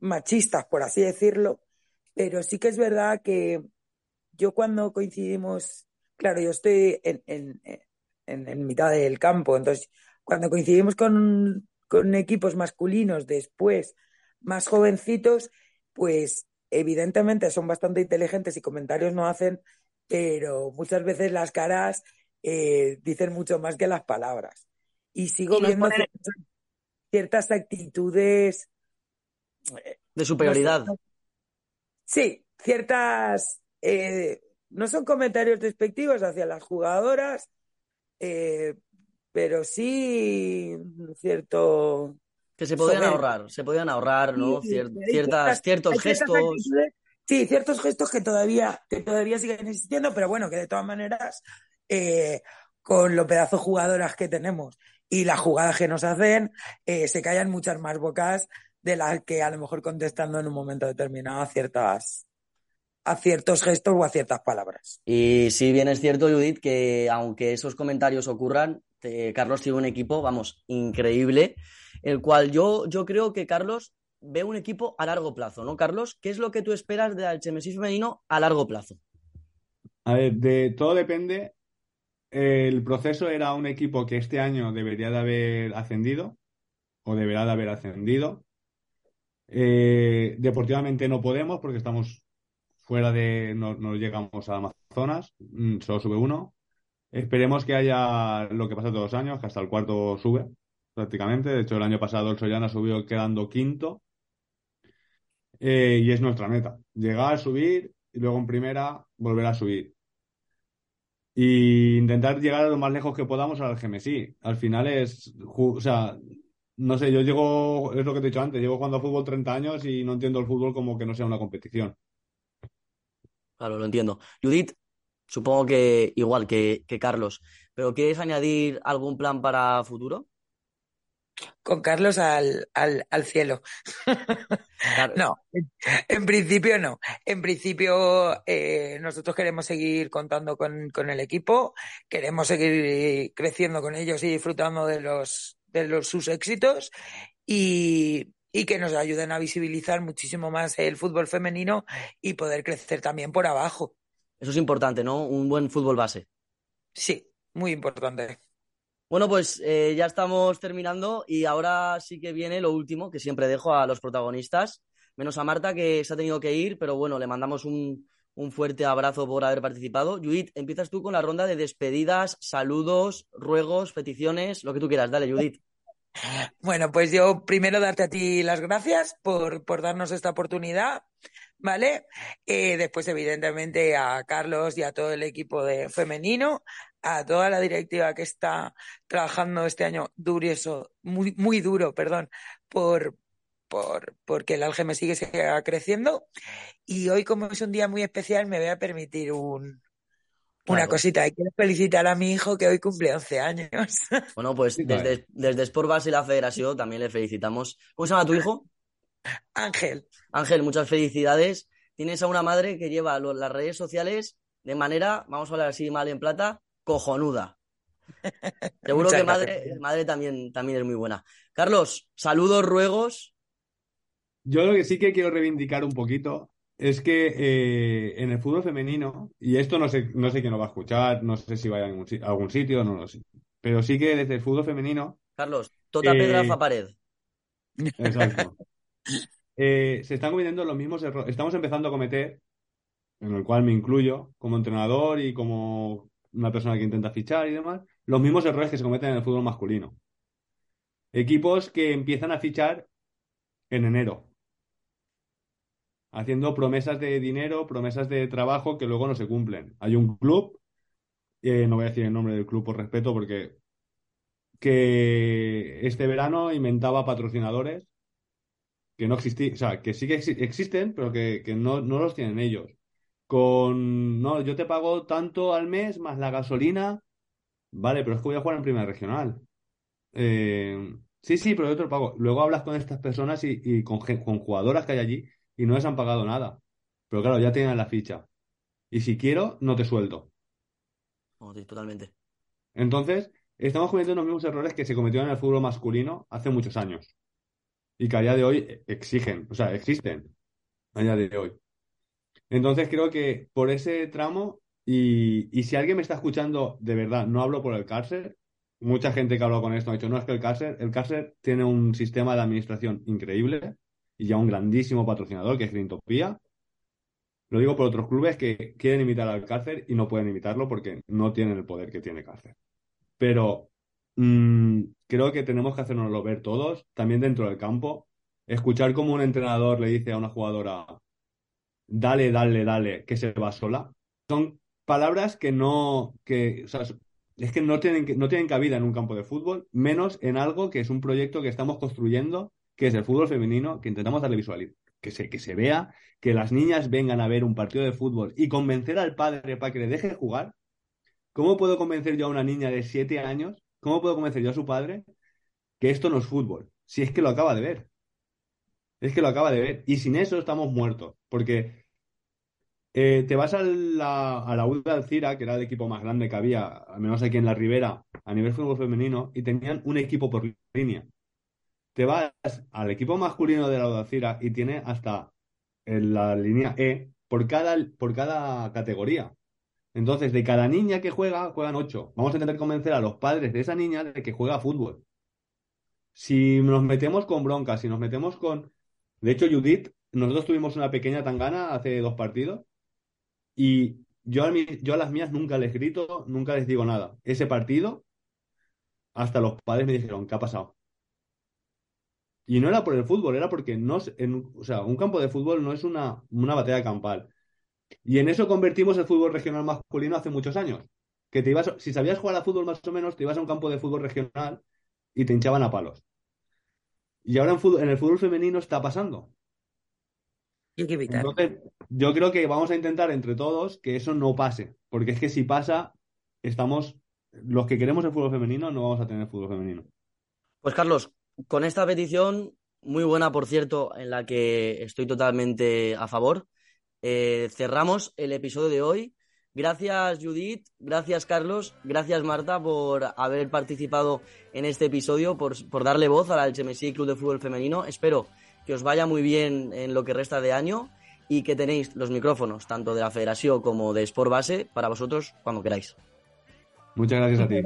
machistas, por así decirlo, pero sí que es verdad que yo cuando coincidimos, claro, yo estoy en, en, en, mitad del campo, entonces cuando coincidimos con, con equipos masculinos después, más jovencitos, pues evidentemente son bastante inteligentes y comentarios no hacen, pero muchas veces las caras eh, dicen mucho más que las palabras. Y sigo viendo ciertas, actitudes. Eh, de superioridad. sí, ciertas. Eh, no son comentarios despectivos hacia las jugadoras, pero sí cierto que se podían ahorrar, se podían ahorrar, ¿no? ciertas, ciertos gestos. Sí, ciertos gestos que todavía, que todavía siguen existiendo, pero bueno, que de todas maneras, eh, con los pedazos jugadoras que tenemos y las jugadas que nos hacen, eh, se callan muchas más bocas de las que a lo mejor contestando en un momento determinado a ciertas a ciertos gestos o a ciertas palabras. Y sí bien es cierto, Judith, que aunque esos comentarios ocurran, Carlos tiene un equipo, vamos, increíble el cual yo, yo creo que Carlos ve un equipo a largo plazo, ¿no, Carlos? ¿Qué es lo que tú esperas del Chemesí femenino a largo plazo? A ver, de todo depende. El proceso era un equipo que este año debería de haber ascendido o deberá de haber ascendido. Eh, deportivamente no podemos porque estamos fuera de, no, no llegamos a Amazonas, mm, solo sube uno. Esperemos que haya lo que pasa todos los años, que hasta el cuarto sube prácticamente. De hecho, el año pasado el Sollana subió quedando quinto. Eh, y es nuestra meta. Llegar, subir y luego en primera volver a subir. Y intentar llegar a lo más lejos que podamos al GMSI. Al final es, o sea, no sé, yo llego, es lo que te he dicho antes, llevo jugando a fútbol 30 años y no entiendo el fútbol como que no sea una competición. Claro, lo entiendo. Judith, supongo que igual que, que Carlos, pero ¿quieres añadir algún plan para futuro? con Carlos al, al, al cielo. [laughs] no, en principio no. En principio eh, nosotros queremos seguir contando con, con, el equipo, queremos seguir creciendo con ellos y disfrutando de los de los, sus éxitos y, y que nos ayuden a visibilizar muchísimo más el fútbol femenino y poder crecer también por abajo. Eso es importante, ¿no? Un buen fútbol base. Sí, muy importante. Bueno, pues eh, ya estamos terminando y ahora sí que viene lo último que siempre dejo a los protagonistas, menos a Marta que se ha tenido que ir, pero bueno, le mandamos un, un fuerte abrazo por haber participado. Judith, empiezas tú con la ronda de despedidas, saludos, ruegos, peticiones, lo que tú quieras. Dale, Judith. Bueno, pues yo primero darte a ti las gracias por, por darnos esta oportunidad, ¿vale? Eh, después, evidentemente, a Carlos y a todo el equipo de femenino, a toda la directiva que está trabajando este año eso muy, muy duro, perdón, por, por, porque el me sigue, sigue creciendo. Y hoy, como es un día muy especial, me voy a permitir un, una cosita. Quiero felicitar a mi hijo que hoy cumple 11 años. [laughs] Bueno, pues desde, desde Sport Base y la Federación también le felicitamos. ¿Cómo se llama tu hijo? Ángel. Ángel, muchas felicidades. Tienes a una madre que lleva las redes sociales de manera, vamos a hablar así mal en plata, cojonuda. [laughs] Seguro que madre, madre también, también es muy buena. Carlos, saludos, ruegos. Yo lo que sí que quiero reivindicar un poquito es que eh, en el fútbol femenino, y esto no sé, no sé quién lo va a escuchar, no sé si vaya a algún sitio, no lo sé. Pero sí que desde el fútbol femenino. Carlos, toda pedra fa pared. Exacto. [laughs] Eh, se están cometiendo los mismos errores. Estamos empezando a cometer, en el cual me incluyo, como entrenador y como una persona que intenta fichar y demás, los mismos errores que se cometen en el fútbol masculino. Equipos que empiezan a fichar en enero, haciendo promesas de dinero, promesas de trabajo que luego no se cumplen. Hay un club, eh, no voy a decir el nombre del club por respeto, porque que este verano inventaba patrocinadores que no existían, o sea, que sí que existen, pero que, no, no los tienen ellos con, no, yo te pago tanto al mes más la gasolina, vale, pero es que voy a jugar en primera regional. Eh, sí, sí, pero yo te lo pago. Luego hablas con estas personas y, con, con, jugadoras que hay allí y no les han pagado nada. Pero claro, ya tienen la ficha. Y si quiero, no te suelto. Sí, totalmente. Entonces, estamos cometiendo los mismos errores que se cometieron en el fútbol masculino hace muchos años. Y que a día de hoy exigen, o sea, existen a día de hoy. Entonces creo que por ese tramo, y, y si alguien me está escuchando, de verdad, no hablo por el cárcel, mucha gente que ha hablado con esto ha dicho, no, es que el cárcel, el cárcel tiene un sistema de administración increíble y ya un grandísimo patrocinador que es Grintopía. Lo digo por otros clubes que quieren imitar al cárcel y no pueden imitarlo porque no tienen el poder que tiene cárcel. Pero mm, creo que tenemos que hacernoslo ver todos, también dentro del campo. Escuchar como un entrenador le dice a una jugadora, dale, dale, dale, que se va sola. Son palabras que no, que, o sea, es que no tienen, no tienen cabida en un campo de fútbol, menos en algo que es un proyecto que estamos construyendo, que es el fútbol femenino, que intentamos darle visualidad, que se, que se vea, que las niñas vengan a ver un partido de fútbol y convencer al padre para que le deje jugar. ¿Cómo puedo convencer yo a una niña de siete años? ¿Cómo puedo convencer yo a su padre que esto no es fútbol? Si es que lo acaba de ver. Es que lo acaba de ver. Y sin eso estamos muertos. Porque eh, te vas a la, a la Alcira, que era el equipo más grande que había, al menos aquí en la Ribera, a nivel fútbol femenino, y tenían un equipo por línea. Te vas al equipo masculino de la UDA Alcira y tiene hasta en la línea E por cada, por cada categoría. Entonces, de cada niña que juega, juegan ocho. Vamos a intentar convencer a los padres de esa niña de que juega fútbol. Si nos metemos con bronca, si nos metemos con de hecho, Judith, nosotros tuvimos una pequeña tangana hace dos partidos y yo a, yo a las mías nunca les grito, nunca les digo nada. Ese partido, hasta los padres me dijeron, ¿qué ha pasado? Y no era por el fútbol, era porque no, en, o sea, un campo de fútbol no es una, una batalla campal. Y en eso convertimos el fútbol regional masculino hace muchos años. Que te ibas, si sabías jugar a fútbol más o menos, te ibas a un campo de fútbol regional y te hinchaban a palos. Y ahora en, el fútbol femenino está pasando. hay que evitar. Entonces, yo creo que vamos a intentar entre todos que eso no pase. Porque es que si pasa, estamos. Los que queremos el fútbol femenino no vamos a tener fútbol femenino. Pues Carlos, con esta petición, muy buena por cierto, en la que estoy totalmente a favor, eh, cerramos el episodio de hoy. Gracias Judith, gracias Carlos, gracias Marta por haber participado en este episodio, por, darle voz al HMSI Club de Fútbol Femenino. Espero que os vaya muy bien en lo que resta de año y que tenéis los micrófonos tanto de la Federación como de Sport Base para vosotros cuando queráis. Muchas gracias a ti.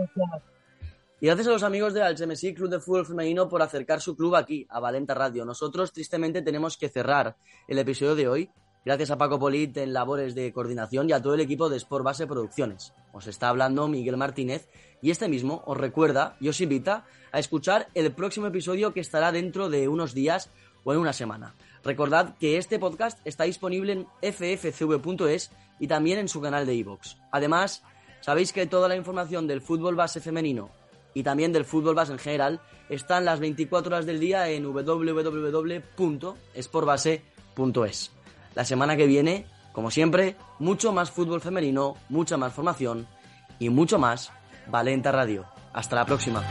Y gracias a los amigos del HMSI Club de Fútbol Femenino por acercar su club aquí, a Valenta Radio. Nosotros tristemente tenemos que cerrar el episodio de hoy, Gracias a Paco Polit en labores de coordinación y a todo el equipo de Sport Base Producciones. Os está hablando Miguel Martínez y este mismo os recuerda y os invita a escuchar el próximo episodio que estará dentro de unos días o en una semana. Recordad que este podcast está disponible en ffcv.es y también en su canal de iVoox. Además, sabéis que toda la información del fútbol base femenino y también del fútbol base en general están las 24 horas del día en www.sportbase.es. La semana que viene, como siempre, mucho más fútbol femenino, mucha más formación y mucho más Valenta Radio. Hasta la próxima.